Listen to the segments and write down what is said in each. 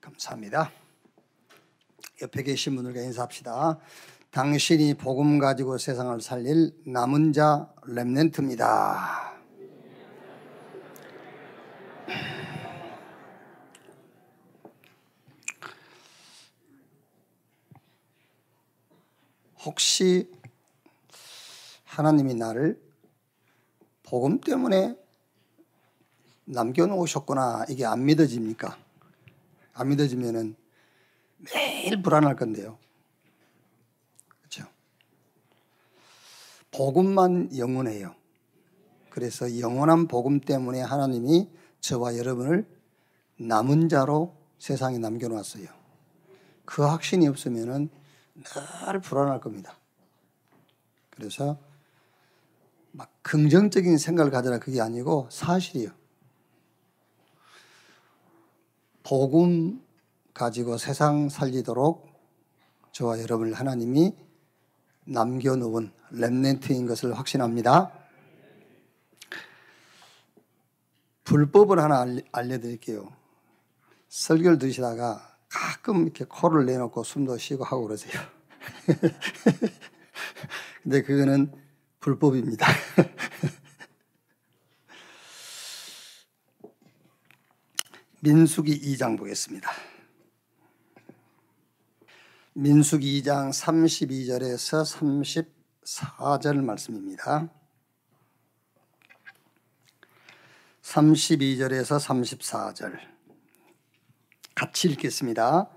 감사합니다. 옆에 계신 분들과 인사합시다. 당신이 복음 가지고 세상을 살릴 남은 자 렘넨트입니다. 혹시 하나님이 나를 복음 때문에 남겨놓으셨구나 이게 안 믿어집니까? 안 믿어지면은 매일 불안할 건데요. 그렇죠? 복음만 영원해요. 그래서 영원한 복음 때문에 하나님이 저와 여러분을 남은 자로 세상에 남겨놨어요. 그 확신이 없으면은 늘 불안할 겁니다. 그래서 막 긍정적인 생각을 가져라 그게 아니고 사실이요. 복음 가지고 세상 살리도록 저와 여러분을 하나님이 남겨놓은 렘넨트인 것을 확신합니다. 불법을 하나 알려드릴게요. 설교를 들으시다가 가끔 이렇게 코를 내놓고 숨도 쉬고 하고 그러세요. 근데 그거는 불법입니다. 민수기 2장 보겠습니다. 민수기 2장 32절에서 34절 말씀입니다. 32절에서 34절 같이 읽겠습니다.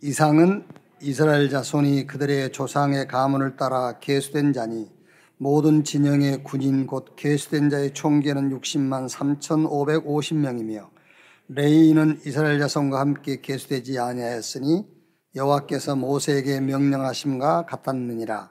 이상은 이스라엘 자손이 그들의 조상의 가문을 따라 계수된 자니 모든 진영의 군인 곧 계수된 자의 총계는 60만 3,550명이며 레이는 이스라엘 자손과 함께 계수되지 아니하였으니 여호와께서 모세에게 명령하심과 같았느니라.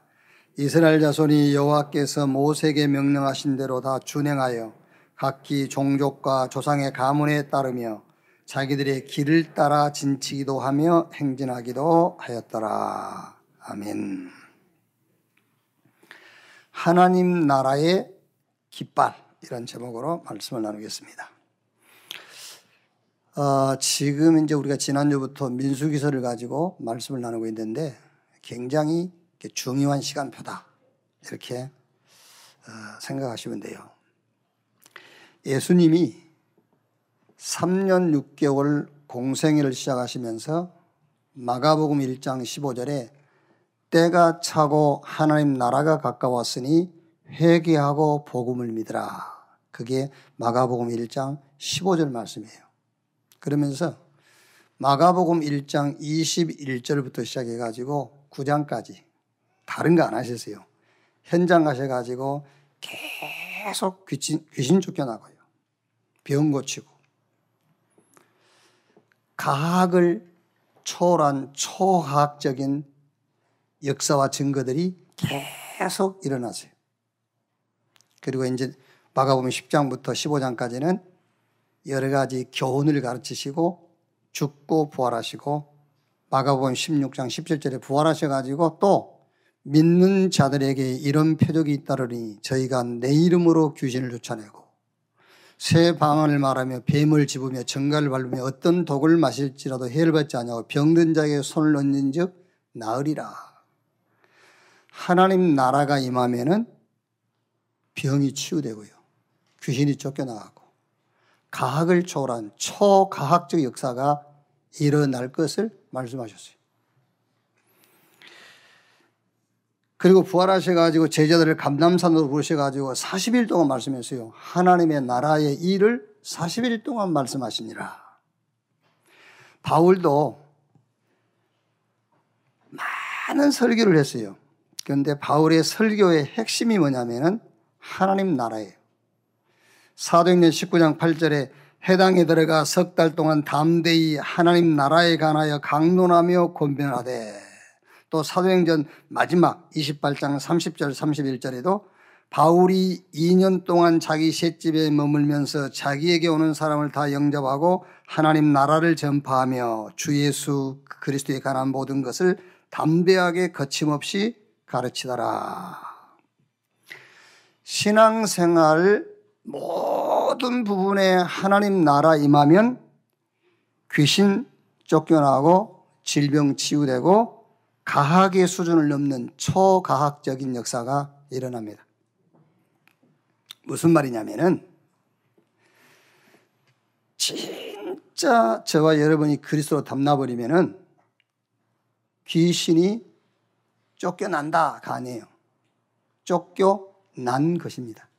이스라엘 자손이 여호와께서 모세에게 명령하신 대로 다 준행하여 각기 종족과 조상의 가문에 따르며 자기들의 길을 따라 진치기도 하며 행진하기도 하였더라. 아멘. 하나님 나라의 깃발 이런 제목으로 말씀을 나누겠습니다. 어, 지금 이제 우리가 지난주부터 민수기서를 가지고 말씀을 나누고 있는데 굉장히 중요한 시간표다. 이렇게 어, 생각하시면 돼요. 예수님이 3년 6개월 공생애를 시작하시면서 마가복음 1장 15절에 때가 차고 하나님 나라가 가까웠으니 회개하고 복음을 믿으라. 그게 마가복음 1장 15절 말씀이에요. 그러면서 마가복음 1장 21절부터 시작해 가지고 9장까지 다른 거 안 하셨어요. 현장 가셔 가지고 계속 귀신, 귀신 쫓겨나고요. 병 고치고 과학을 초월한 초학적인 역사와 증거들이 계속 일어나세요. 그리고 이제 마가복음 10장부터 15장까지는 여러 가지 교훈을 가르치시고 죽고 부활하시고 마가복음 16장 17절에 부활하셔 가지고 또 믿는 자들에게 이런 표적이 있다르니 저희가 내 이름으로 귀신을 쫓아내고 새 방언을 말하며 뱀을 집으며 정갈을 밟으며 어떤 독을 마실지라도 해를 받지 아니하고 병든 자에게 손을 얹는 즉 나으리라. 하나님 나라가 임하면은 병이 치유되고요. 귀신이 쫓겨나가고 과학을 초월한 초과학적 역사가 일어날 것을 말씀하셨어요. 그리고 부활하셔가지고 제자들을 감남산으로 부르셔가지고 40일 동안 말씀했어요. 하나님의 나라의 일을 40일 동안 말씀하시니라. 바울도 많은 설교를 했어요. 그런데 바울의 설교의 핵심이 뭐냐면은 하나님 나라예요. 사도행전 19장 8절에 해당에 들어가 석 달 동안 담대히 하나님 나라에 관하여 강론하며 권변하되 또 사도행전 마지막 28장 30절 31절에도 바울이 2년 동안 자기 셋집에 머물면서 자기에게 오는 사람을 다 영접하고 하나님 나라를 전파하며 주 예수 그리스도에 관한 모든 것을 담대하게 거침없이 가르치더라. 신앙생활 모든 부분에 하나님 나라 임하면 귀신 쫓겨나고 질병 치유되고 가학의 수준을 넘는 초가학적인 역사가 일어납니다. 무슨 말이냐면은 진짜 저와 여러분이 그리스도로 담나버리면은 귀신이 쫓겨난다가 아니에요. 쫓겨난 것입니다.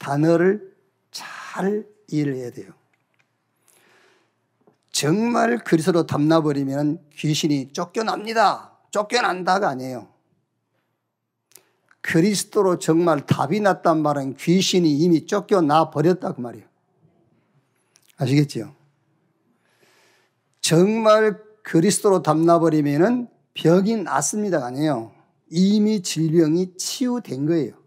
단어를 잘 이해를 해야 돼요. 정말 그리스도로 담나버리면 귀신이 쫓겨납니다. 쫓겨난다가 아니에요. 그리스도로 정말 답이 났단 말은 귀신이 이미 쫓겨나 버렸다 그 말이에요. 아시겠죠? 정말 그리스도로 담나버리면은 병이 낫습니다 아니에요. 이미 질병이 치유된 거예요.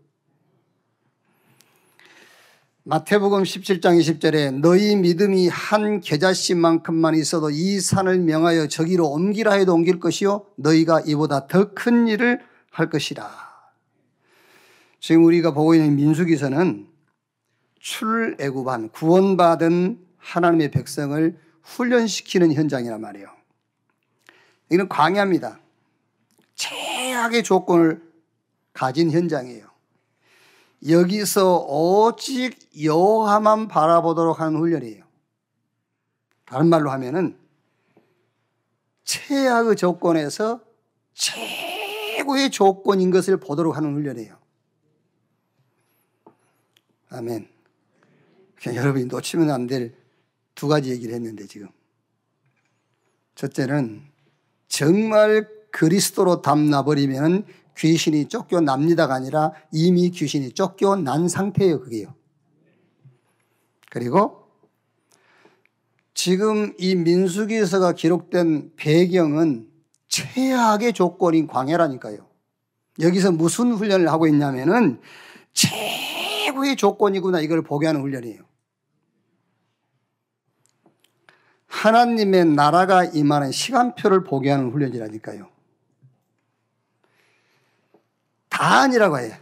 마태복음 17장 20절에 너희 믿음이 한 겨자씨만큼만 있어도 이 산을 명하여 저기로 옮기라 해도 옮길 것이요 너희가 이보다 더 큰 일을 할 것이라. 지금 우리가 보고 있는 민수기서는 출애굽한 구원받은 하나님의 백성을 훈련시키는 현장이란 말이에요. 이는 광야입니다. 최악의 조건을 가진 현장이에요. 여기서 오직 여호와만 바라보도록 하는 훈련이에요. 다른 말로 하면은 최악의 조건에서 최고의 조건인 것을 보도록 하는 훈련이에요. 아멘. 여러분이 놓치면 안 될 두 가지 얘기를 했는데 지금. 첫째는 정말 그리스도로 담나버리면 귀신이 쫓겨납니다가 아니라 이미 귀신이 쫓겨난 상태예요, 그게요. 그리고 지금 이 민수기에서가 기록된 배경은 최악의 조건인 광야라니까요. 여기서 무슨 훈련을 하고 있냐면은 최고의 조건이구나 이걸 보게 하는 훈련이에요. 하나님의 나라가 임하는 시간표를 보게 하는 훈련이라니까요. 다 아니라고 해요.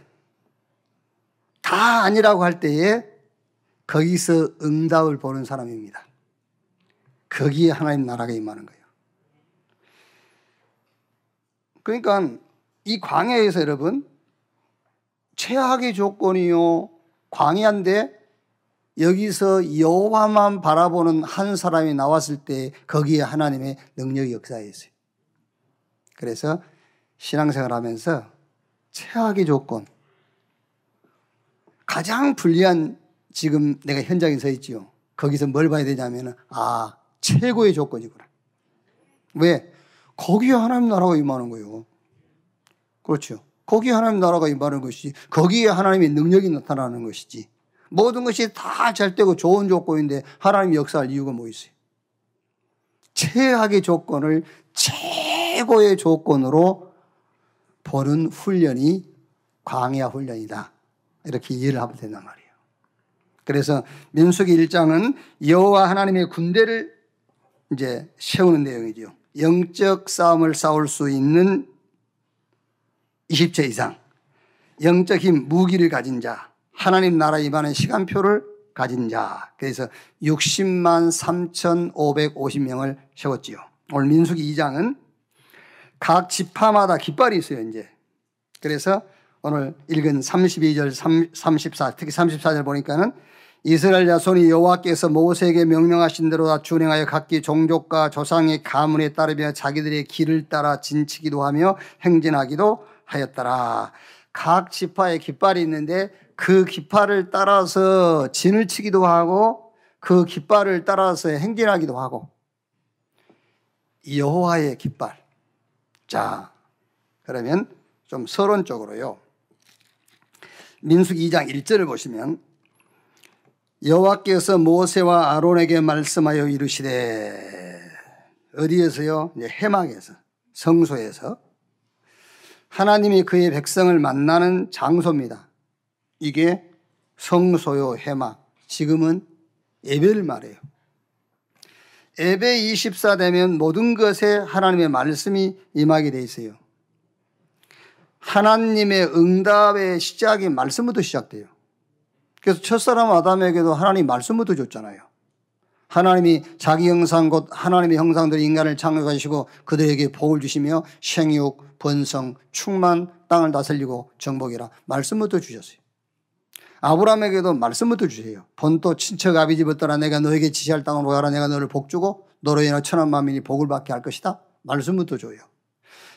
다 아니라고 할 때에 거기서 응답을 보는 사람입니다. 거기에 하나님 나라가 임하는 거예요. 그러니까 이 광야에서 여러분 최악의 조건이요 광야인데 여기서 여호와만 바라보는 한 사람이 나왔을 때 거기에 하나님의 능력이 역사했어요. 그래서 신앙생활 하면서 최악의 조건, 가장 불리한 지금 내가 현장에 서 있지요. 거기서 뭘 봐야 되냐면, 아, 최고의 조건이구나. 왜? 거기에 하나님 나라가 임하는 거예요. 그렇죠. 거기에 하나님 나라가 임하는 것이지, 거기에 하나님의 능력이 나타나는 것이지. 모든 것이 다 잘 되고 좋은 조건인데 하나님 역사할 이유가 뭐 있어요? 최악의 조건을 최고의 조건으로 보는 훈련이 광야 훈련이다. 이렇게 이해를 하면 된단 말이에요. 그래서 민수기 1장은 여호와 하나님의 군대를 이제 세우는 내용이죠. 영적 싸움을 싸울 수 있는 20체 이상 영적 힘 무기를 가진 자 하나님 나라 임하는 시간표를 가진 자. 그래서 60만 3,550명을 세웠지요. 오늘 민수기 2장은 각 지파마다 깃발이 있어요, 이제. 그래서 오늘 읽은 32절, 34, 특히 34절 보니까는 이스라엘 자손이 여호와께서 모세에게 명령하신 대로 다 준행하여 각기 종족과 조상의 가문에 따르며 자기들의 길을 따라 진치기도 하며 행진하기도 하였더라. 각 지파에 깃발이 있는데 그 깃발을 따라서 진을 치기도 하고 그 깃발을 따라서 행진하기도 하고 여호와의 깃발. 자, 그러면 좀 서론적으로요. 민숙 2장 1절을 보시면 여호와께서 모세와 아론에게 말씀하여 이르시되 어디에서요? 해막에서 성소에서 하나님이 그의 백성을 만나는 장소입니다. 이게 성소요 해막. 지금은 예배를 말해요. 예배 24 되면 모든 것에 하나님의 말씀이 임하게 돼 있어요. 하나님의 응답의 시작이 말씀부터 시작돼요. 그래서 첫사람 아담에게도 하나님 말씀부터 줬잖아요. 하나님이 자기 형상 곧 하나님의 형상들 인간을 창조하시고 그들에게 복을 주시며 생육, 번성, 충만, 땅을 다스리고 정복이라 말씀부터 주셨어요. 아브라함에게도 말씀부터 주세요. 본토 친척 아비 집을 떠나 내가 너에게 지시할 땅으로 가라 내가 너를 복주고 너로 인하 천한 만민이 복을 받게 할 것이다. 말씀부터 줘요.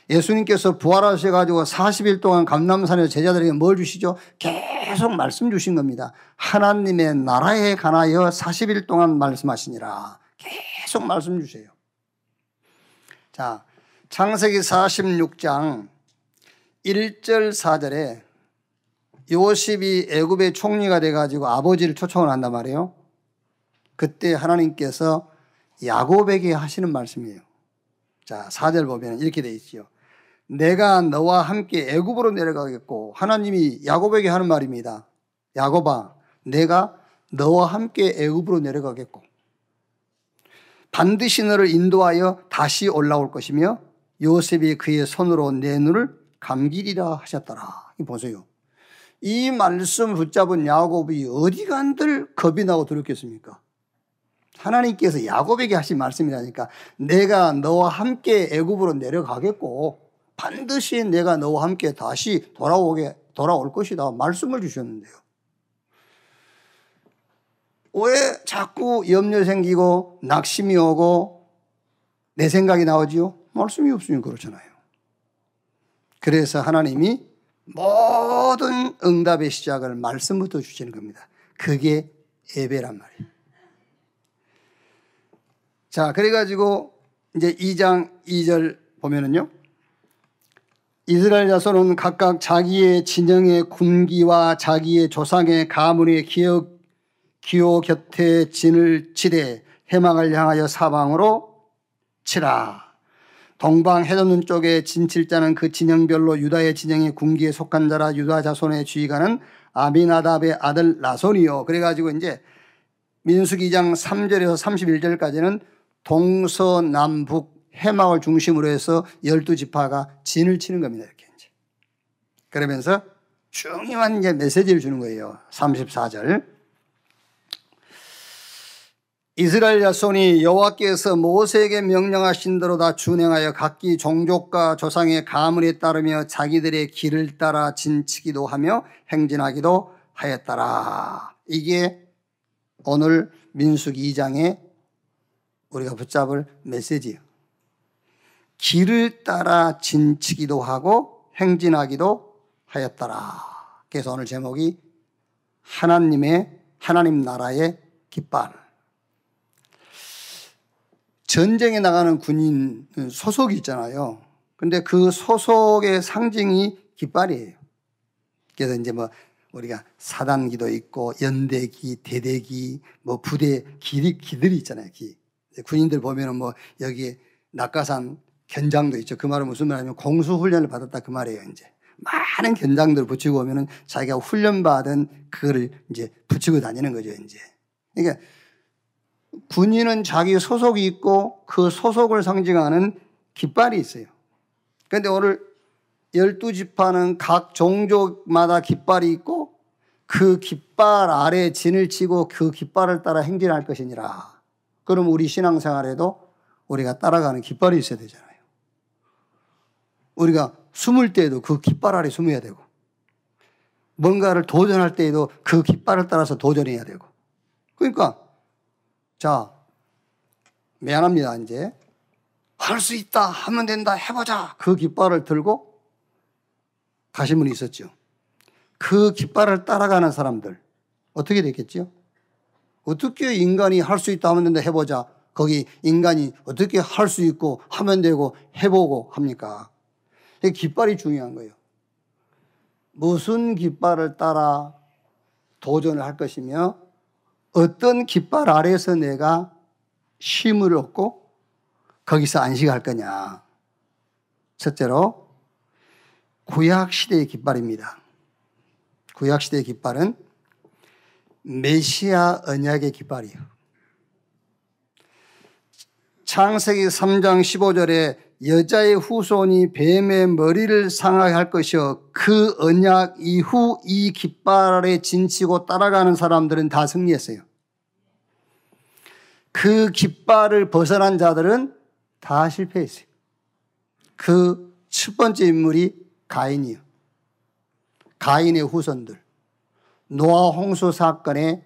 예수님께서 부활하셔 가지고 40일 동안 감남산에서 제자들에게 뭘 주시죠? 계속 말씀 주신 겁니다. 하나님의 나라에 관하여 40일 동안 말씀하시니라. 계속 말씀 주세요. 자, 창세기 46장 1절 4절에 요셉이 애굽의 총리가 돼가지고 아버지를 초청을 한단 말이에요. 그때 하나님께서 야곱에게 하시는 말씀이에요. 자, 4절 보면 이렇게 돼 있지요. 내가 너와 함께 애굽으로 내려가겠고 하나님이 야곱에게 하는 말입니다. 야곱아, 내가 너와 함께 애굽으로 내려가겠고 반드시 너를 인도하여 다시 올라올 것이며 요셉이 그의 손으로 내 눈을 감기리라 하셨더라. 보세요. 이 말씀 붙잡은 야곱이 어디 간들 겁이 나고 두렵겠습니까? 하나님께서 야곱에게 하신 말씀이라니까 내가 너와 함께 애굽으로 내려가겠고 반드시 내가 너와 함께 다시 돌아오게 돌아올 것이다 말씀을 주셨는데요. 왜 자꾸 염려 생기고 낙심이 오고 내 생각이 나오지요? 말씀이 없으면 그렇잖아요. 그래서 하나님이 모든 응답의 시작을 말씀부터 주시는 겁니다. 그게 예배란 말이에요. 자, 그래가지고 이제 2장 2절 보면은요. 이스라엘 자손은 각각 자기의 진영의 군기와 자기의 조상의 가문의 기억, 기호 곁에 진을 치되 해망을 향하여 사방으로 치라. 동방 해돋는 쪽에 진칠자는 그 진영별로 유다의 진영의 군기에 속한 자라 유다 자손의 주의가는 아비나답의 아들 라손이요. 그래가지고 이제 민수기 2장 3절에서 31절까지는 동서남북 해막을 중심으로 해서 열두 지파가 진을 치는 겁니다. 이렇게 이제. 그러면서 중요한 이제 메시지를 주는 거예요. 34절. 이스라엘 자손이 여호와께서 모세에게 명령하신 대로 다 준행하여 각기 종족과 조상의 가문에 따르며 자기들의 길을 따라 진치기도 하며 행진하기도 하였더라. 이게 오늘 민수기 2장에 우리가 붙잡을 메시지예요. 길을 따라 진치기도 하고 행진하기도 하였더라. 그래서 오늘 제목이 하나님의 하나님 나라의 깃발. 전쟁에 나가는 군인 소속이 있잖아요. 근데 그 소속의 상징이 깃발이에요. 그래서 이제 뭐 우리가 사단기도 있고 연대기, 대대기, 뭐 부대 기, 기들이 있잖아요. 기. 군인들 보면은 뭐 여기 낙가산 견장도 있죠. 그 말은 무슨 말이냐면 공수 훈련을 받았다 그 말이에요, 이제. 많은 견장들을 붙이고 오면은 자기가 훈련 받은 그거를 이제 붙이고 다니는 거죠, 이제. 그러니까 군인은 자기 소속이 있고 그 소속을 상징하는 깃발이 있어요. 그런데 오늘 열두 지파는 각 종족마다 깃발이 있고 그 깃발 아래 진을 치고 그 깃발을 따라 행진할 것이니라. 그럼 우리 신앙생활에도 우리가 따라가는 깃발이 있어야 되잖아요. 우리가 숨을 때에도 그 깃발 아래 숨어야 되고, 뭔가를 도전할 때에도 그 깃발을 따라서 도전해야 되고. 그러니까, 자, 미안합니다, 이제. 할 수 있다, 하면 된다, 해보자. 그 깃발을 들고 가신 분이 있었죠. 그 깃발을 따라가는 사람들, 어떻게 됐겠죠? 어떻게 인간이 할 수 있다 하면 된다 해보자. 거기 인간이 어떻게 할 수 있고 하면 되고 해보고 합니까? 깃발이 중요한 거예요. 무슨 깃발을 따라 도전을 할 것이며 어떤 깃발 아래서 내가 쉼을 얻고 거기서 안식할 거냐. 첫째로 구약 시대의 깃발입니다. 구약 시대의 깃발은 메시아 언약의 깃발이에요. 창세기 3장 15절에 여자의 후손이 뱀의 머리를 상하게 할 것이요. 그 언약 이후 이 깃발에 진치고 따라가는 사람들은 다 승리했어요. 그 깃발을 벗어난 자들은 다 실패했어요. 그 첫 번째 인물이 가인이요. 가인의 후손들. 노아 홍수 사건에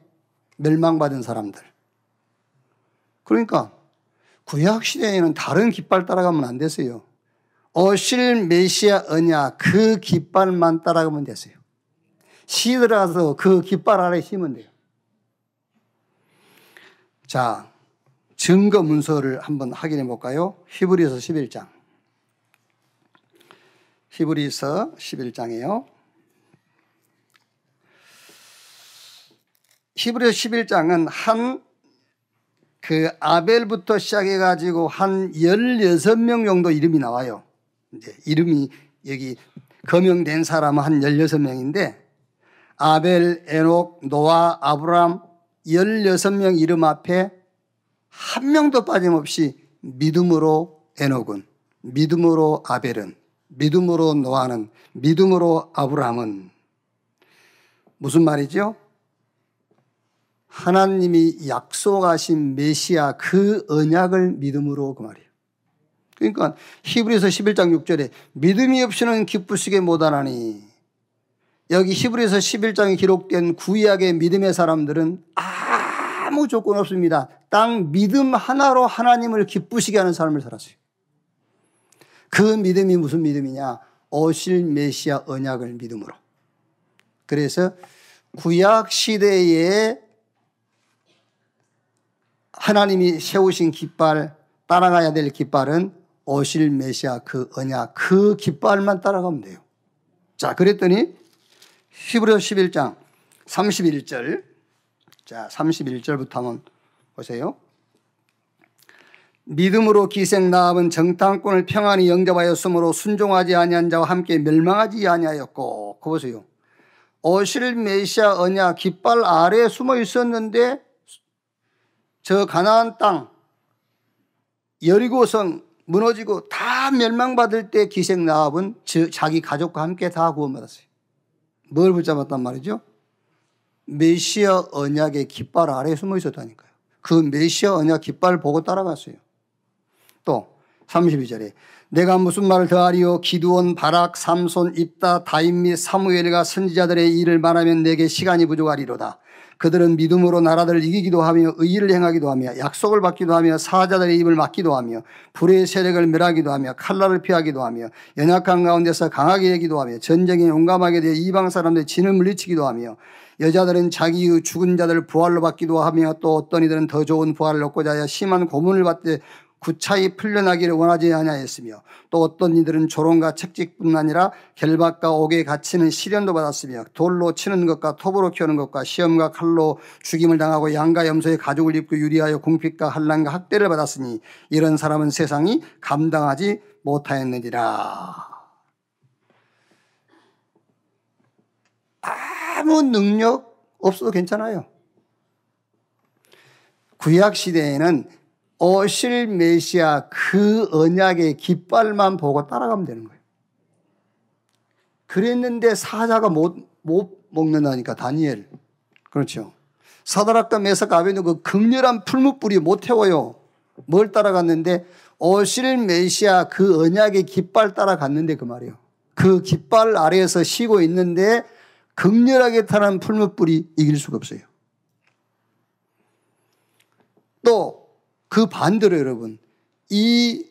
멸망받은 사람들. 그러니까 구약 시대에는 다른 깃발 따라가면 안 되세요. 어실 메시아 언약 그 깃발만 따라가면 되세요. 시들어서 그 깃발 아래 힘은 돼요. 자, 증거 문서를 한번 확인해 볼까요? 히브리서 11장. 히브리서 11장이에요. 히브리서 11장은 한 그 아벨부터 시작해 가지고 한 16명 정도 이름이 나와요. 이제 이름이 여기 거명된 사람은 한 16명인데 아벨, 에녹, 노아, 아브람 16명 이름 앞에 한 명도 빠짐없이 믿음으로 에녹은 믿음으로 아벨은 믿음으로 노아는 믿음으로 아브라함은 무슨 말이죠? 하나님이 약속하신 메시아 그 언약을 믿음으로 그 말이에요. 그러니까 히브리서 11장 6절에 믿음이 없이는 기쁘시게 못하나니 여기 히브리서 11장에 기록된 구약의 믿음의 사람들은 아무 조건 없습니다. 땅 믿음 하나로 하나님을 기쁘시게 하는 삶을 살았어요. 그 믿음이 무슨 믿음이냐? 오실 메시아 언약을 믿음으로. 그래서 구약 시대에 하나님이 세우신 깃발, 따라가야 될 깃발은 오실 메시아 그 언약, 그 깃발만 따라가면 돼요. 자, 그랬더니 히브리서 11장 31절. 자, 31절부터 한번 보세요. 믿음으로 기생 나압은 정탐꾼을 평안히 영접하였으므로 순종하지 아니한 자와 함께 멸망하지 아니하였고. 그 보세요. 오실 메시아 언약 깃발 아래에 숨어 있었는데 저 가나안 땅 여리고성 무너지고 다 멸망받을 때 기생 나압은 자기 가족과 함께 다 구원받았어요. 뭘 붙잡았단 말이죠? 메시아 언약의 깃발 아래에 숨어 있었다니까요. 그 메시아 언약 깃발 보고 따라갔어요. 또 32절에 내가 무슨 말을 더하리요 기두온 바락 삼손 입다 다임 및 사무엘과 선지자들의 일을 말하면 내게 시간이 부족하리로다. 그들은 믿음으로 나라들을 이기기도 하며 의의를 행하기도 하며 약속을 받기도 하며 사자들의 입을 막기도 하며 불의 세력을 멸하기도 하며 칼날을 피하기도 하며 연약한 가운데서 강하게 되기도 하며 전쟁에 용감하게 되어 이방 사람들의 진을 물리치기도 하며 여자들은 자기의 죽은 자들을 부활로 받기도 하며 또 어떤 이들은 더 좋은 부활을 얻고자 하여 심한 고문을 받되 구차히 풀려나기를 원하지 아니하였으며 또 어떤 이들은 조롱과 책직뿐 아니라 결박과 옥에 갇히는 시련도 받았으며 돌로 치는 것과 톱으로 키우는 것과 시험과 칼로 죽임을 당하고 양과 염소의 가죽을 입고 유리하여 궁핍과 한란과 학대를 받았으니 이런 사람은 세상이 감당하지 못하였느니라. 아무 능력 없어도 괜찮아요. 구약 시대에는 오실 메시아 그 언약의 깃발만 보고 따라가면 되는 거예요. 그랬는데 사자가 못, 못 먹는다니까, 다니엘. 그렇죠. 사다락과 메사가 아베는 그 극렬한 풀무불이 못 태워요. 뭘 따라갔는데 오실 메시아 그 언약의 깃발 따라갔는데 그 말이에요. 그 깃발 아래에서 쉬고 있는데 극렬하게 타는 풀무불이 이길 수가 없어요. 또 그 반대로 여러분, 이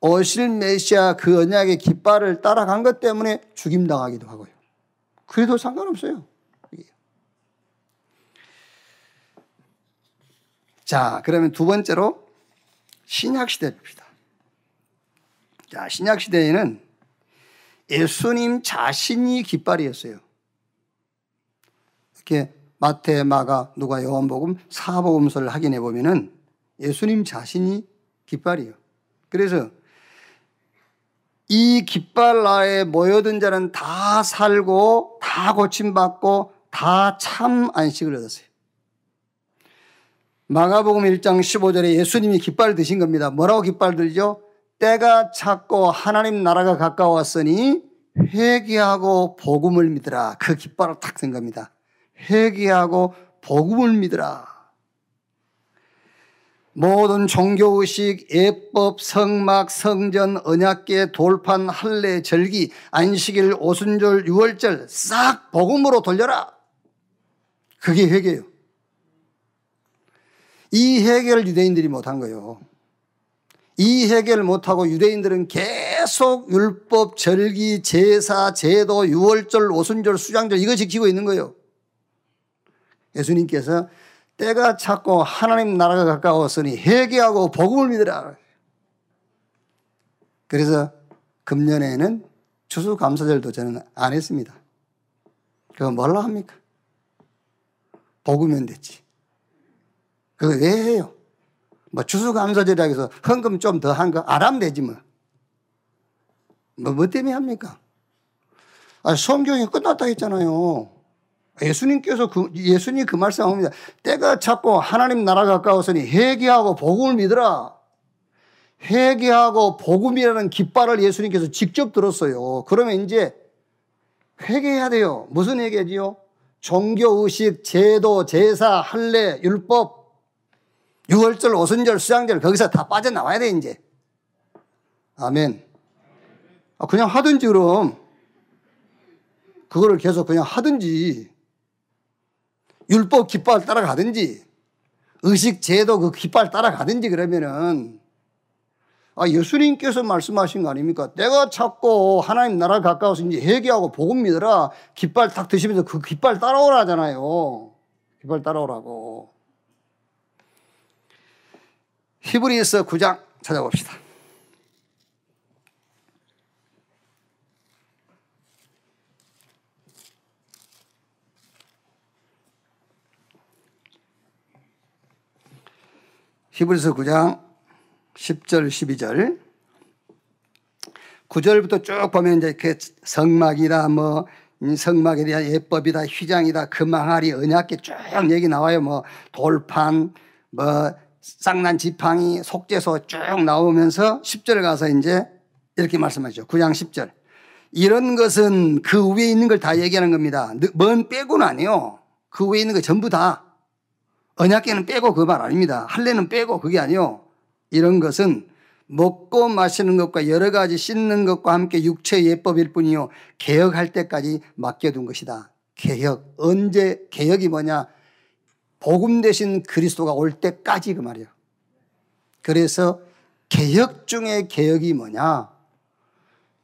어실 메시아 그 언약의 깃발을 따라간 것 때문에 죽임당하기도 하고요. 그래도 상관없어요. 자, 그러면 두 번째로 신약시대 봅시다. 자, 신약시대에는 예수님 자신이 깃발이었어요. 이렇게 마태, 마가, 누가 요한복음, 사복음서를 확인해 보면은 예수님 자신이 깃발이에요. 그래서 이 깃발 아에 모여든 자는 다 살고 다 고침받고 다 참 안식을 얻었어요. 마가복음 1장 15절에 예수님이 깃발 드신 겁니다. 뭐라고 깃발 들죠? 때가 찼고 하나님 나라가 가까웠으니 회개하고 복음을 믿으라. 그 깃발을 탁든 겁니다. 회개하고 복음을 믿으라. 모든 종교의식, 예법, 성막, 성전, 언약계, 돌판, 할례, 절기, 안식일, 오순절, 유월절 싹 복음으로 돌려라. 그게 회개예요. 이 해결을 유대인들이 못한 거예요. 이 해결을 못하고 유대인들은 계속 율법, 절기, 제사, 제도, 유월절, 오순절, 수장절 이거 지키고 있는 거예요. 예수님께서 때가 찼고 하나님 나라가 가까웠으니 회개하고 복음을 믿으라. 그래서 금년에는 추수감사절도 저는 안 했습니다. 그거 뭘로 합니까? 복음면 됐지. 그거 왜 해요? 뭐 추수감사절이라고 해서 헌금 좀 더 한 거 안 하면 되지 뭐. 뭐, 뭐 때문에 합니까? 아, 성경이 끝났다 했잖아요. 예수님께서 그, 예수님 그 말씀합니다. 때가 찼고 하나님 나라 가까웠으니 회개하고 복음을 믿으라. 회개하고 복음이라는 깃발을 예수님께서 직접 들었어요. 그러면 이제 회개해야 돼요. 무슨 회개지요? 종교 의식, 제도, 제사, 할례, 율법, 유월절, 오순절, 수장절 거기서 다 빠져나와야 돼 이제. 아멘. 아, 그냥 하든지 그럼. 그거를 계속 그냥 하든지. 율법 깃발 따라가든지. 의식 제도 그 깃발 따라가든지 그러면은 아, 예수님께서 말씀하신 거 아닙니까? 내가 찾고 하나님 나라 가까워서 이제 회개하고 복음 믿어라. 깃발 딱 드시면서 그 깃발 따라오라잖아요. 깃발 따라오라고. 히브리서 9장 찾아봅시다. 히브리서 9장 10절, 12절. 9절부터 쭉 보면 이제 그 성막이다, 뭐, 성막에 대한 예법이다, 휘장이다, 금항아리, 언약계 쭉 얘기 나와요. 뭐, 돌판, 뭐, 쌍난 지팡이, 속죄소 쭉 나오면서 10절 가서 이제 이렇게 말씀하죠. 9장 10절. 이런 것은 그 위에 있는 걸 다 얘기하는 겁니다. 먼 빼고는 아니요. 그 위에 있는 거 전부 다. 언약계는 빼고 그 말 아닙니다. 할례는 빼고 그게 아니요. 이런 것은 먹고 마시는 것과 여러 가지 씻는 것과 함께 육체 예법일 뿐이요. 개혁할 때까지 맡겨둔 것이다. 개혁. 언제 개혁이 뭐냐? 복음 대신 그리스도가 올 때까지 그 말이야. 그래서 개혁 중에 개혁이 뭐냐?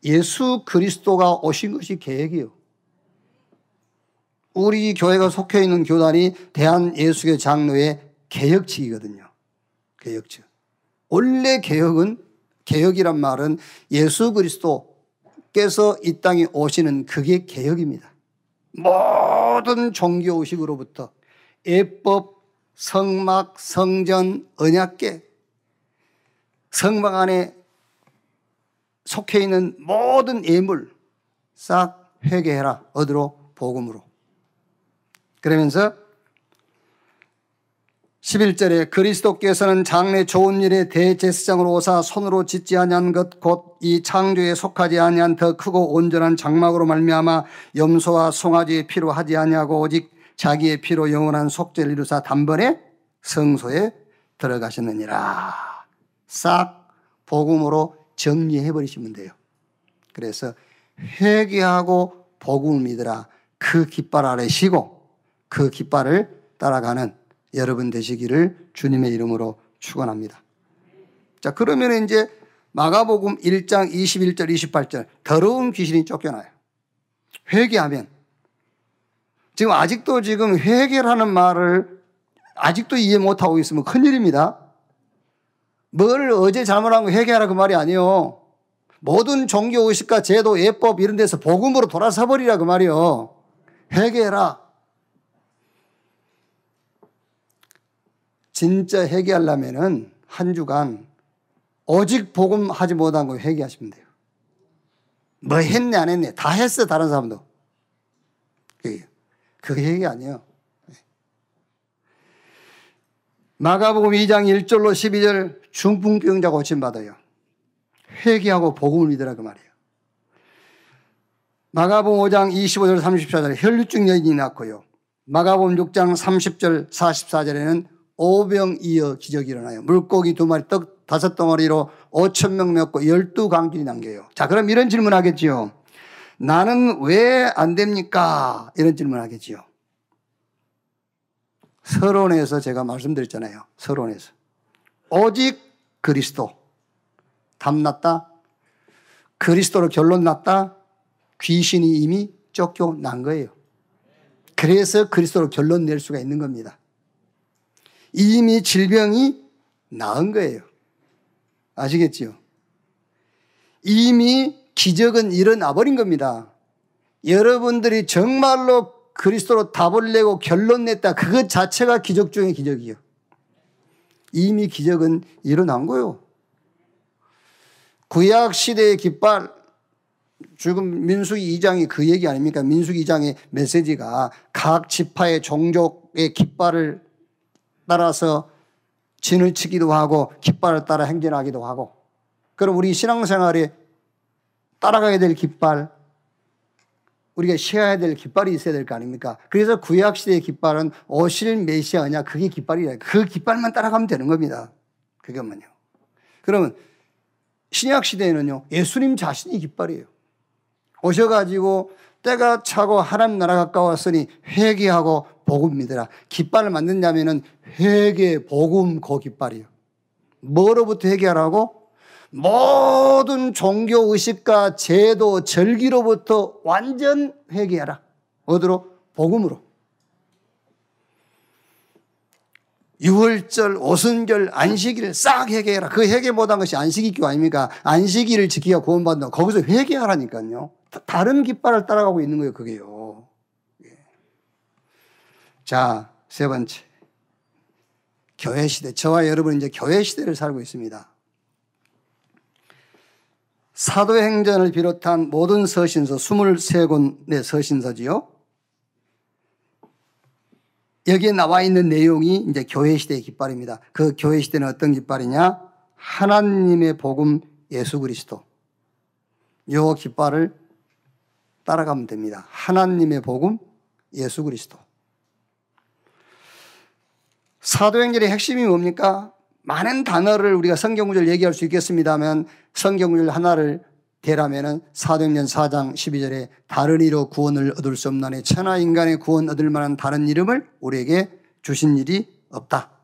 예수 그리스도가 오신 것이 개혁이요. 우리 교회가 속해 있는 교단이 대한예수교 장로의 개혁측이거든요. 개혁측. 원래 개혁은 개혁이란 말은 예수 그리스도께서 이 땅에 오시는 그게 개혁입니다. 모든 종교 의식으로부터 예법, 성막, 성전, 언약계, 성막 안에 속해 있는 모든 예물 싹 회개해라. 어디로? 복음으로. 그러면서 11절에 그리스도께서는 장래 좋은 일에 대제사장으로 오사 손으로 짓지 아니한 것 곧 이 창조에 속하지 아니한 더 크고 온전한 장막으로 말미암아 염소와 송아지의 피로 하지 아니하고 오직 자기의 피로 영원한 속죄를 이루사 단번에 성소에 들어가셨느니라. 싹 복음으로 정리해 버리시면 돼요. 그래서 회개하고 복음을 믿으라. 그 깃발 아래 쉬고 그 깃발을 따라가는 여러분 되시기를 주님의 이름으로 축원합니다. 자, 그러면 이제 마가복음 1장 21절 28절 더러운 귀신이 쫓겨나요. 회개하면 지금 아직도 지금 회개라는 말을 아직도 이해 못 하고 있으면 큰일입니다. 뭘 어제 잘못한 거 회개하라 그 말이 아니요. 모든 종교 의식과 제도, 예법 이런 데서 복음으로 돌아서 버리라 그 말이요. 회개해라. 진짜 회개하려면은 한 주간 오직 복음 하지 못한 거 회개하시면 돼요. 뭐 했네 안 했네 다 했어 다른 사람도. 그게 그게 회개 아니에요. 마가복음 2장 1절로 12절 중풍병자 고침 받아요. 회개하고 복음을 믿으라 그 말이에요. 마가복음 5장 25절 34절에 혈류증 여인이 낳고요. 마가복음 6장 30절 44절에는 오병이어 기적이 일어나요. 물고기 두 마리, 떡 다섯 덩어리로 5천 명 먹고 열두 강길이 남겨요. 자, 그럼 이런 질문 하겠지요. 나는 왜 안 됩니까? 이런 질문 하겠지요. 서론에서 제가 말씀드렸잖아요. 서론에서. 오직 그리스도. 답 났다? 그리스도로 결론 났다? 귀신이 이미 쫓겨난 거예요. 그래서 그리스도로 결론 낼 수가 있는 겁니다. 이미 질병이 나은 거예요. 아시겠지요? 이미 기적은 일어나 버린 겁니다. 여러분들이 정말로 그리스도로 답을 내고 결론 냈다. 그것 자체가 기적 중의 기적이요. 이미 기적은 일어난 거요. 구약 시대의 깃발, 지금 민수기 2장이 그 얘기 아닙니까? 민수기 2장의 메시지가 각 지파의 종족의 깃발을 따라서 진을 치기도 하고 깃발을 따라 행진하기도 하고 그럼 우리 신앙생활에 따라가야 될 깃발 우리가 쉬어야 될 깃발이 있어야 될 거 아닙니까? 그래서 구약시대의 깃발은 오실 메시아냐 그게 깃발이라 그 깃발만 따라가면 되는 겁니다. 그것만요. 그러면 신약시대에는요 예수님 자신이 깃발이에요. 오셔가지고 때가 차고 하나님 나라 가까웠으니 회개하고 복음 믿으라. 깃발을 만든다면은 회개, 복음, 그 깃발이요. 뭐로부터 회개하라고? 모든 종교 의식과 제도, 절기로부터 완전 회개하라. 어디로? 복음으로. 유월절, 오순절, 안식일 싹 회개해라. 그 회개 못한 것이 안식일 교 아닙니까? 안식일을 지키가 구원받는다. 거기서 회개하라니까요. 다른 깃발을 따라가고 있는 거예요, 그게요. 예. 자, 세 번째. 교회 시대. 저와 여러분 이제 교회 시대를 살고 있습니다. 사도행전을 비롯한 모든 서신서, 23권의 서신서지요. 여기에 나와 있는 내용이 이제 교회 시대의 깃발입니다. 그 교회 시대는 어떤 깃발이냐? 하나님의 복음 예수 그리스도. 요 깃발을 따라가면 됩니다. 하나님의 복음 예수 그리스도. 사도행전의 핵심이 뭡니까? 많은 단어를 우리가 성경 구절 얘기할 수 있겠습니다만 성경 구절 하나를 대라면은 사도행전 4장 12절에 다른 이로 구원을 얻을 수 없나니 천하 인간의 구원 얻을 만한 다른 이름을 우리에게 주신 일이 없다.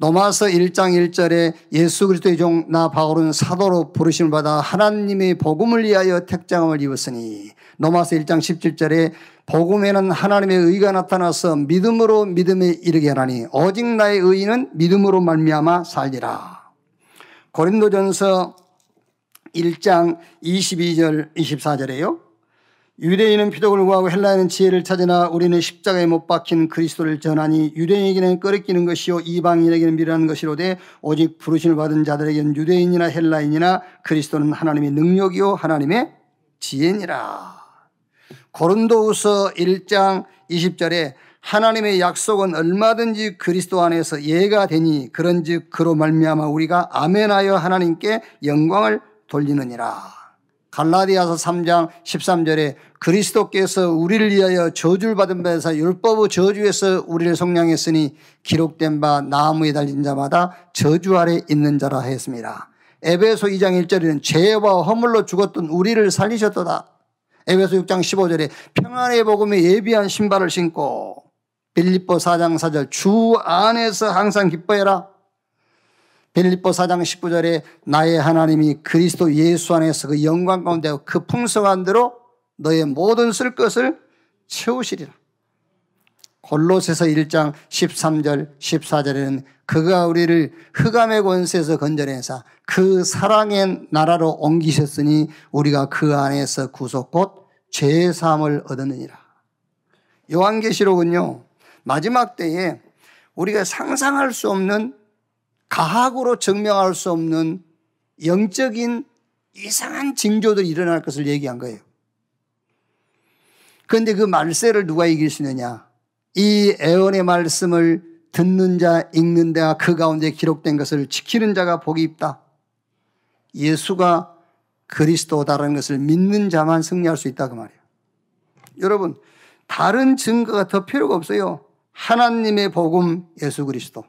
노마서 1장 1절에 예수 그리스도의 종 나 바울은 사도로 부르심을 받아 하나님의 복음을 위하여 택장함을 입었으니 노마서 1장 17절에 복음에는 하나님의 의가 나타나서 믿음으로 믿음에 이르게 하나니 오직 나의 의는 믿음으로 말미암아 살리라. 고린도전서 1장 22절 24절에요. 유대인은 피독을 구하고 헬라인은 지혜를 찾으나 우리는 십자가에 못 박힌 그리스도를 전하니 유대인에게는 꺼리끼는 것이요 이방인에게는 미련한 것이로되 오직 부르심을 받은 자들에게는 유대인이나 헬라인이나 그리스도는 하나님의 능력이요 하나님의 지혜니라. 고린도후서 1장 20절에 하나님의 약속은 얼마든지 그리스도 안에서 예가 되니 그런즉 그로 말미암아 우리가 아멘하여 하나님께 영광을 돌리느니라. 갈라디아서 3장 13절에 그리스도께서 우리를 위하여 저주를 받은 바에서 율법의 저주에서 우리를 속량했으니 기록된 바 나무에 달린 자마다 저주 아래 있는 자라 했습니다. 에베소 2장 1절에는 죄와 허물로 죽었던 우리를 살리셨도다. 에베소 6장 15절에 평안의 복음에 예비한 신발을 신고 빌립보 4장 4절 주 안에서 항상 기뻐해라. 빌립보 4장 19절에 나의 하나님이 그리스도 예수 안에서 그 영광 가운데 그 풍성한 대로 너의 모든 쓸 것을 채우시리라. 골로새서 1장 13절 14절에는 그가 우리를 흑암의 권세에서 건져내사 그 사랑의 나라로 옮기셨으니 우리가 그 안에서 구속 곧 죄사함을 얻었느니라. 요한계시록은요. 마지막 때에 우리가 상상할 수 없는 가학으로 증명할 수 없는 영적인 이상한 징조들이 일어날 것을 얘기한 거예요. 그런데 그 말세를 누가 이길 수 있느냐? 이 애언의 말씀을 듣는 자, 읽는 자가 그 가운데 기록된 것을 지키는 자가 복이 있다. 예수가 그리스도다라는 것을 믿는 자만 승리할 수 있다 그 말이에요. 여러분, 다른 증거가 더 필요가 없어요. 하나님의 복음 예수 그리스도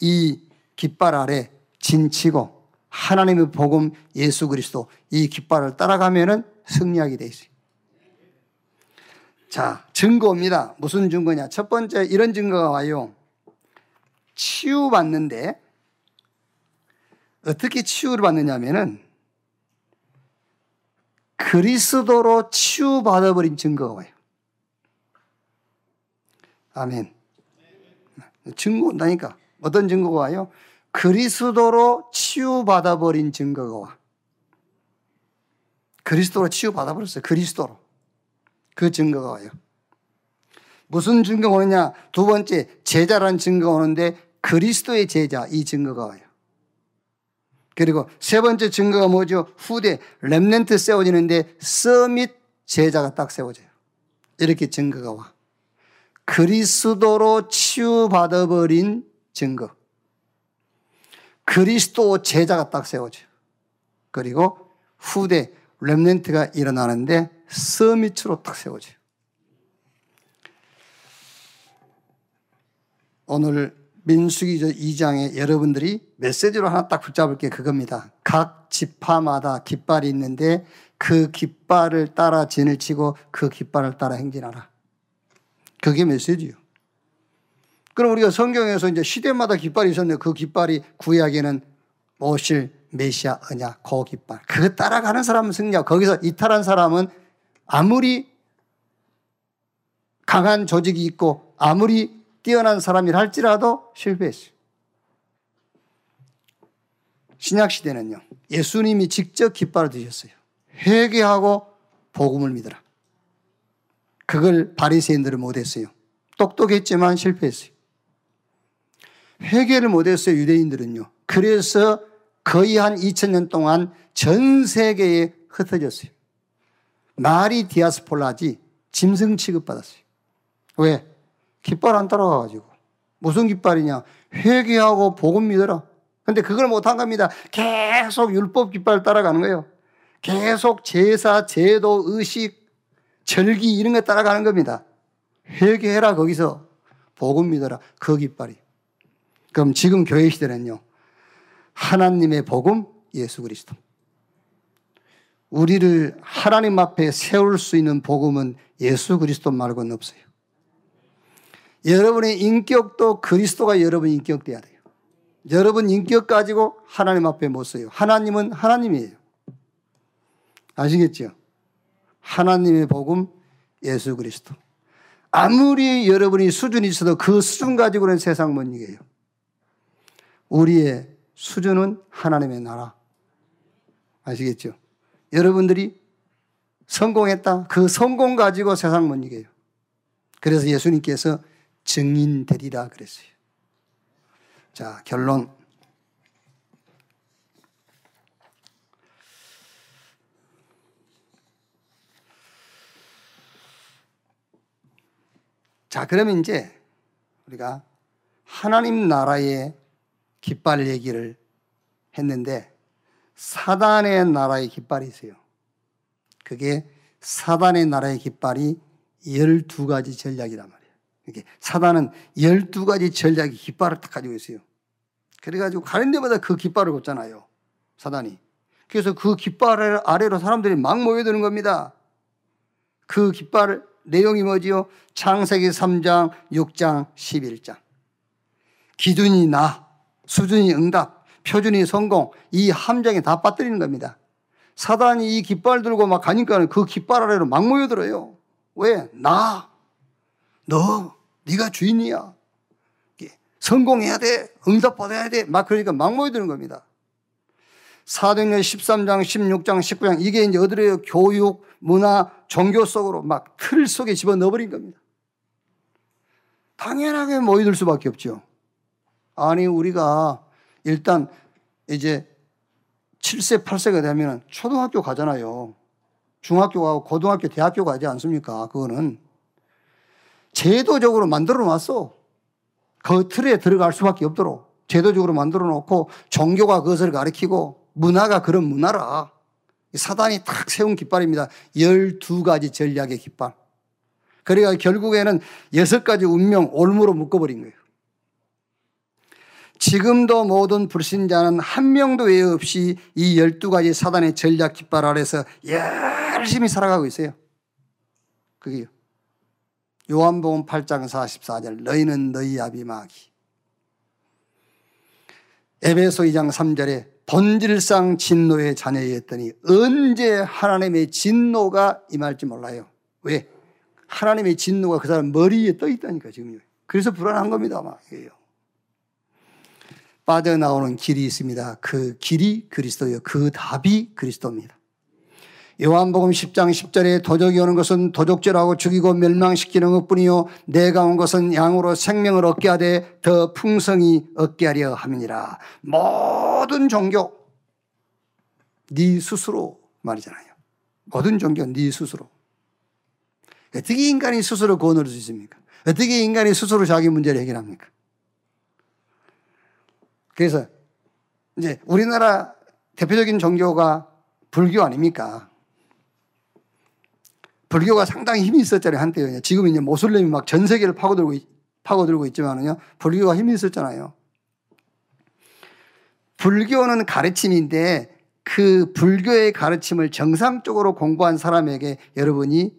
이 깃발 아래 진치고 하나님의 복음 예수 그리스도 이 깃발을 따라가면은 승리하게 돼 있어요. 자, 증거입니다. 무슨 증거냐? 첫 번째 이런 증거가 와요. 치유받는데 어떻게 치유를 받느냐면은 그리스도로 치유받아버린 증거가 와요. 아멘. 증거 온다니까. 어떤 증거가 와요? 그리스도로 치유받아 버린 증거가 와. 그리스도로 치유받아 버렸어요. 그리스도로. 그 증거가 와요. 무슨 증거가 오느냐? 두 번째, 제자라는 증거가 오는데 그리스도의 제자, 이 증거가 와요. 그리고 세 번째 증거가 뭐죠? 후대, remnant 세워지는데 summit 제자가 딱 세워져요. 이렇게 증거가 와. 그리스도로 치유받아버린 증거. 그리스도 제자가 딱 세워져요. 그리고 후대, remnant가 일어나는데 summit으로 딱 세워져요. 오늘 민수기 2장에 여러분들이 메시지로 하나 딱 붙잡을 게 그겁니다. 각 지파마다 깃발이 있는데 그 깃발을 따라 진을 치고 그 깃발을 따라 행진하라. 그게 메시지요. 그럼 우리가 성경에서 이제 시대마다 깃발이 있었는데 그 깃발이 구약에는 오실 메시아 언약 그 깃발. 그거 따라가는 사람은 승리하고 거기서 이탈한 사람은 아무리 강한 조직이 있고 아무리 뛰어난 사람이라 할지라도 실패했어요. 신약 시대는요. 예수님이 직접 깃발을 드셨어요. 회개하고 복음을 믿어라. 그걸 바리새인들은 못했어요. 똑똑했지만 실패했어요. 회개를 못했어요. 유대인들은요. 그래서 거의 한 2000년 동안 전 세계에 흩어졌어요. 말이 디아스폴라지 짐승 취급받았어요. 왜? 깃발 안 따라가가지고. 무슨 깃발이냐? 회개하고 복음 믿어라. 근데 그걸 못한 겁니다. 계속 율법 깃발 따라가는 거예요. 계속 제사, 제도, 의식, 절기 이런 거 따라가는 겁니다. 회개해라 거기서 복음 믿어라 그 깃발이. 그럼 지금 교회 시대는요. 하나님의 복음 예수 그리스도. 우리를 하나님 앞에 세울 수 있는 복음은 예수 그리스도 말고는 없어요. 여러분의 인격도 그리스도가 여러분 인격 돼야 돼요. 여러분 인격 가지고 하나님 앞에 못 서요. 하나님은 하나님이에요. 아시겠죠? 하나님의 복음 예수 그리스도. 아무리 여러분이 수준이 있어도 그 수준 가지고는 세상 못 이겨요. 우리의 수준은 하나님의 나라. 아시겠죠? 여러분들이 성공했다. 그 성공 가지고 세상 못 이겨요. 그래서 예수님께서 증인 되리라 그랬어요. 자, 결론. 자, 그러면 이제 우리가 하나님 나라의 깃발 얘기를 했는데 사단의 나라의 깃발이 있어요. 그게 사단의 나라의 깃발이 12가지 전략이란 말이에요. 이게 사단은 12가지 전략의 깃발을 딱 가지고 있어요. 그래가지고 가는 데마다 그 깃발을 걷잖아요. 사단이. 그래서 그 깃발 아래로 사람들이 막 모여드는 겁니다. 그 깃발 내용이 뭐지요? 창세기 3장, 6장, 11장. 기준이 나, 수준이 응답, 표준이 성공, 이 함정에 다 빠뜨리는 겁니다. 사단이 이 깃발 들고 막 가니까 그 깃발 아래로 막 모여들어요. 왜? 나. 너. 네가 주인이야. 성공해야 돼. 응답받아야 돼. 막 그러니까 막 모여드는 겁니다. 사도행전 13장, 16장, 19장 이게 이제 어디래요? 교육, 문화, 종교 속으로 막 틀 속에 집어넣어버린 겁니다. 당연하게 모여들 수밖에 없죠. 아니 우리가 일단 이제 7세, 8세가 되면 초등학교 가잖아요. 중학교 가고 고등학교, 대학교 가지 않습니까? 그거는 제도적으로 만들어 놨어. 그 틀에 들어갈 수밖에 없도록 제도적으로 만들어 놓고 종교가 그것을 가리키고 문화가 그런 문화라. 사단이 탁 세운 깃발입니다. 12가지 전략의 깃발. 그러니까 결국에는 여섯 가지 운명 올무로 묶어버린 거예요. 지금도 모든 불신자는 한 명도 외 없이 이 열두 가지 사단의 전략 깃발 아래서 열심히 살아가고 있어요. 그게요. 요한복음 8장 44절 너희는 너희 아비 마귀 에베소 2장 3절에 본질상 진노의 자녀였더니 언제 하나님의 진노가 임할지 몰라요. 왜? 하나님의 진노가 그 사람 머리에 떠 있다니까 지금. 그래서 불안한 겁니다. 막. 빠져나오는 길이 있습니다. 그 길이 그리스도예요. 그 답이 그리스도입니다. 요한복음 10장 10절에 도적이 오는 것은 도적질하고 죽이고 멸망시키는 것뿐이요 내가 온 것은 양으로 생명을 얻게 하되 더 풍성히 얻게 하려 함이니라. 모든 종교 네 스스로 말이잖아요. 모든 종교 네 스스로. 어떻게 인간이 스스로 구원을 얻을 수 있습니까? 어떻게 인간이 스스로 자기 문제를 해결합니까? 그래서 이제 우리나라 대표적인 종교가 불교 아닙니까? 불교가 상당히 힘이 있었잖아요, 한때요. 지금 이제 모슬렘이 막 전 세계를 파고들고, 파고들고 있지만은요, 불교가 힘이 있었잖아요. 불교는 가르침인데 그 불교의 가르침을 정상적으로 공부한 사람에게 여러분이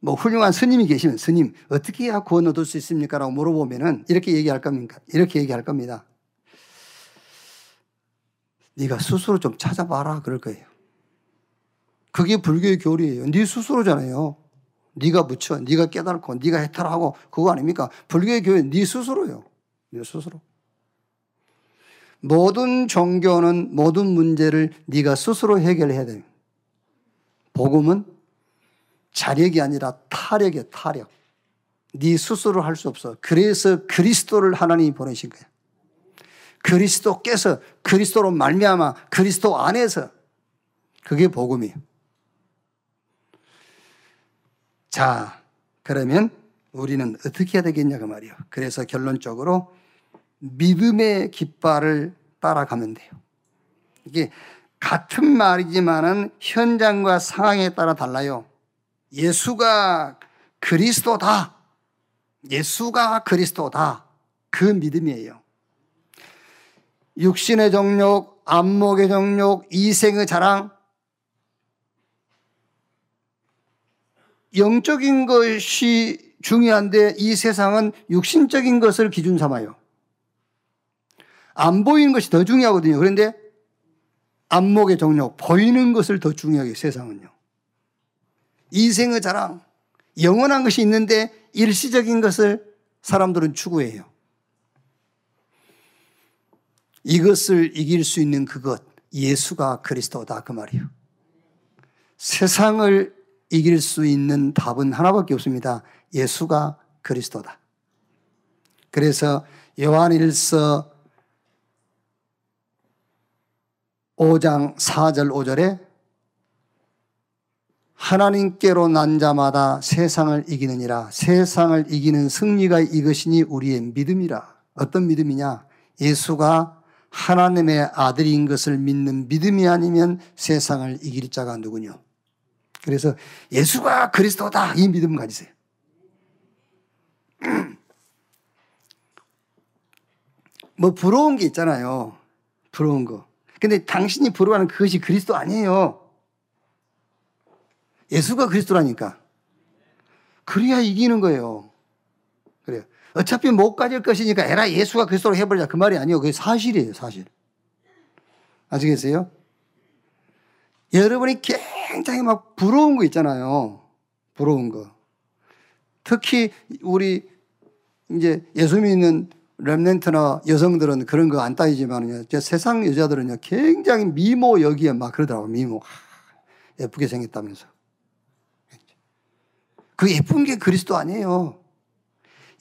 뭐 훌륭한 스님이 계시면 스님 어떻게 해야 구원 얻을 수 있습니까? 라고 물어보면은 이렇게 얘기할 겁니까? 이렇게 얘기할 겁니다. 네가 스스로 좀 찾아봐라 그럴 거예요. 그게 불교의 교리예요. 네 스스로잖아요. 네가 묻혀, 네가 깨닫고, 네가 해탈하고 그거 아닙니까? 불교의 교회 네 스스로요. 네 스스로. 모든 종교는 모든 문제를 네가 스스로 해결해야 돼요. 복음은 자력이 아니라 타력이에요, 타력. 네 스스로 할 수 없어. 그래서 그리스도를 하나님이 보내신 거예요. 그리스도께서 그리스도로 말미암아 그리스도 안에서 그게 복음이에요. 자, 그러면 우리는 어떻게 해야 되겠냐 그 말이에요. 그래서 결론적으로 믿음의 깃발을 따라가면 돼요. 이게 같은 말이지만은 현장과 상황에 따라 달라요. 예수가 그리스도다. 예수가 그리스도다. 그 믿음이에요. 육신의 정욕, 안목의 정욕, 이생의 자랑, 영적인 것이 중요한데 이 세상은 육신적인 것을 기준 삼아요. 안 보이는 것이 더 중요하거든요. 그런데 안목의 정욕, 보이는 것을 더 중요하게 세상은요. 이생의 자랑, 영원한 것이 있는데 일시적인 것을 사람들은 추구해요. 이것을 이길 수 있는 그것, 예수가 그리스도다. 그 말이에요. 세상을 이길 수 있는 답은 하나밖에 없습니다. 예수가 그리스도다. 그래서 요한일서 5장 4절 5절에 하나님께로 난 자마다 세상을 이기느니라 세상을 이기는 승리가 이것이니 우리의 믿음이라 어떤 믿음이냐 예수가 하나님의 아들인 것을 믿는 믿음이 아니면 세상을 이길 자가 누구냐? 그래서 예수가 그리스도다 이 믿음 가지세요. 뭐 부러운 게 있잖아요. 부러운 거. 근데 당신이 부러워하는 그것이 그리스도 아니에요. 예수가 그리스도라니까. 그래야 이기는 거예요. 어차피 못 가질 것이니까 에라 예수가 그리스도로 해버리자 그 말이 아니에요. 그게 사실이에요, 사실. 아시겠어요? 여러분이 굉장히 막 부러운 거 있잖아요. 부러운 거. 특히 우리 이제 예수 믿는 랩넨트나 여성들은 그런 거 안 따지지만요. 세상 여자들은요, 굉장히 미모 여기에 막 그러더라고요. 미모. 예쁘게 생겼다면서. 그 예쁜 게 그리스도 아니에요.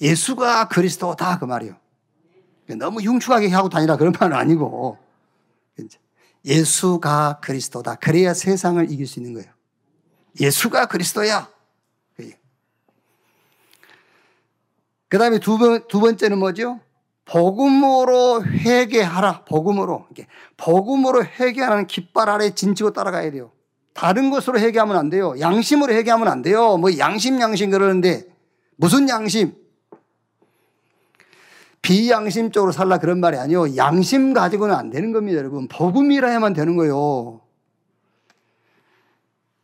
예수가 그리스도다 그 말이에요. 너무 흉측하게 하고 다니라 그런 말은 아니고 예수가 그리스도다. 그래야 세상을 이길 수 있는 거예요. 예수가 그리스도야. 그 다음에 두, 번, 두 번째는 뭐죠? 복음으로 회개하라. 복음으로. 복음으로 회개하는 깃발 아래 진치고 따라가야 돼요. 다른 것으로 회개하면 안 돼요. 양심으로 회개하면 안 돼요. 뭐 양심 양심 그러는데 무슨 양심? 비양심적으로 살라 그런 말이 아니요. 양심 가지고는 안 되는 겁니다, 여러분. 복음이라 해야만 되는 거예요.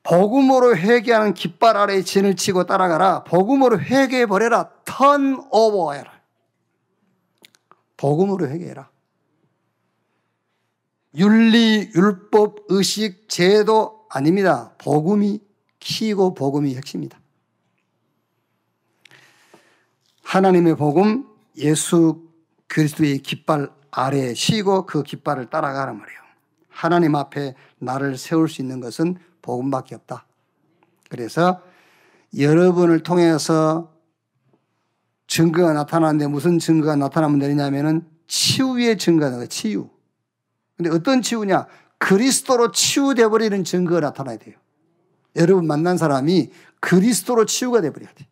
복음으로 회개하는 깃발 아래에 진을 치고 따라가라. 복음으로 회개해 버려라. 턴 오버해라. 복음으로 회개해라. 윤리, 율법, 의식, 제도 아닙니다. 복음이 키고 복음이 핵심이다. 하나님의 복음, 예수 그리스도의 깃발 아래에 쉬고 그 깃발을 따라가란 말이에요. 하나님 앞에 나를 세울 수 있는 것은 복음밖에 없다. 그래서 여러분을 통해서 증거가 나타나는데 무슨 증거가 나타나면 되냐면은 치유의 증거가 나요 치유. 근데 어떤 치유냐? 그리스도로 치유돼 버리는 증거가 나타나야 돼요. 여러분 만난 사람이 그리스도로 치유가 돼 버려야 돼.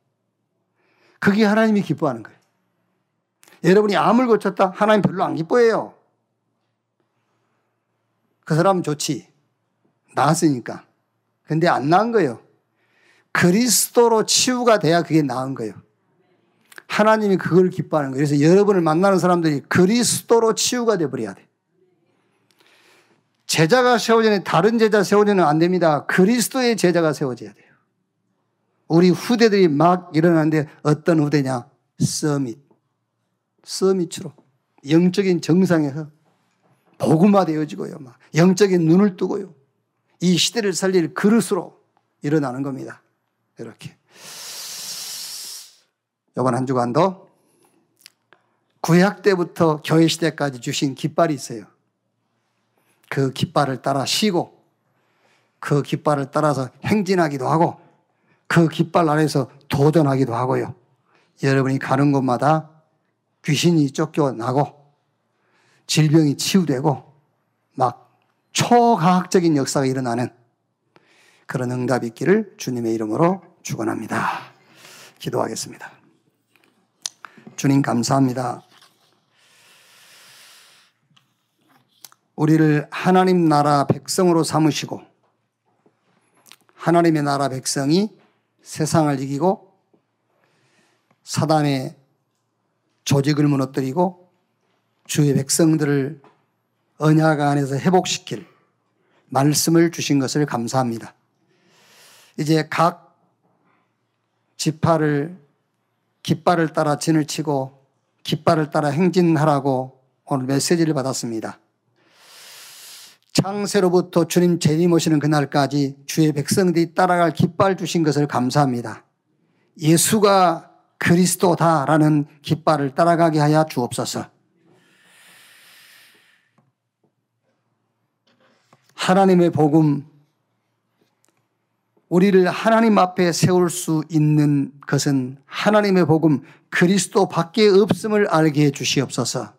그게 하나님이 기뻐하는 거예요. 여러분이 암을 고쳤다? 하나님 별로 안 기뻐해요. 그 사람은 좋지. 나았으니까. 근데 안 나은 거예요. 그리스도로 치유가 돼야 그게 나은 거예요. 하나님이 그걸 기뻐하는 거예요. 그래서 여러분을 만나는 사람들이 그리스도로 치유가 돼 버려야 돼. 제자가 세워지는 다른 제자 세워지는 안 됩니다. 그리스도의 제자가 세워져야 돼요. 우리 후대들이 막 일어나는데 어떤 후대냐? 서밋. 서밋으로. 영적인 정상에서 복음화 되어지고요. 막 영적인 눈을 뜨고요. 이 시대를 살릴 그릇으로 일어나는 겁니다. 이렇게. 이번 한 주간도 구약 때부터 교회 시대까지 주신 깃발이 있어요. 그 깃발을 따라 쉬고 그 깃발을 따라서 행진하기도 하고 그 깃발 아래서 도전하기도 하고요. 여러분이 가는 곳마다 귀신이 쫓겨나고 질병이 치유되고 막 초과학적인 역사가 일어나는 그런 응답이 있기를 주님의 이름으로 축원합니다. 기도하겠습니다. 주님 감사합니다. 우리를 하나님 나라 백성으로 삼으시고 하나님의 나라 백성이 세상을 이기고 사단의 조직을 무너뜨리고 주의 백성들을 언약 안에서 회복시킬 말씀을 주신 것을 감사합니다. 이제 각 지파를 깃발을 따라 진을 치고 깃발을 따라 행진하라고 오늘 메시지를 받았습니다. 창세로부터 주님 재림 오시는 그날까지 주의 백성들이 따라갈 깃발 주신 것을 감사합니다. 예수가 그리스도다라는 깃발을 따라가게 하여 주옵소서. 하나님의 복음, 우리를 하나님 앞에 세울 수 있는 것은 하나님의 복음, 그리스도 밖에 없음을 알게 해 주시옵소서.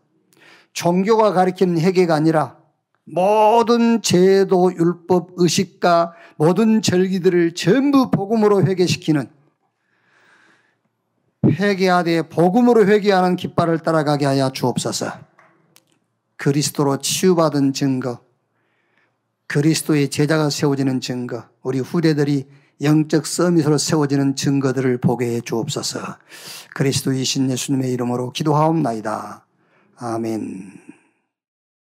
종교가 가리키는 회개가 아니라 모든 제도, 율법, 의식과 모든 절기들을 전부 복음으로 회개시키는 회개하되 복음으로 회개하는 깃발을 따라가게 하여 주옵소서. 그리스도로 치유받은 증거, 그리스도의 제자가 세워지는 증거, 우리 후대들이 영적 서밋으로 세워지는 증거들을 보게 해 주옵소서. 그리스도이신 예수님의 이름으로 기도하옵나이다. 아멘.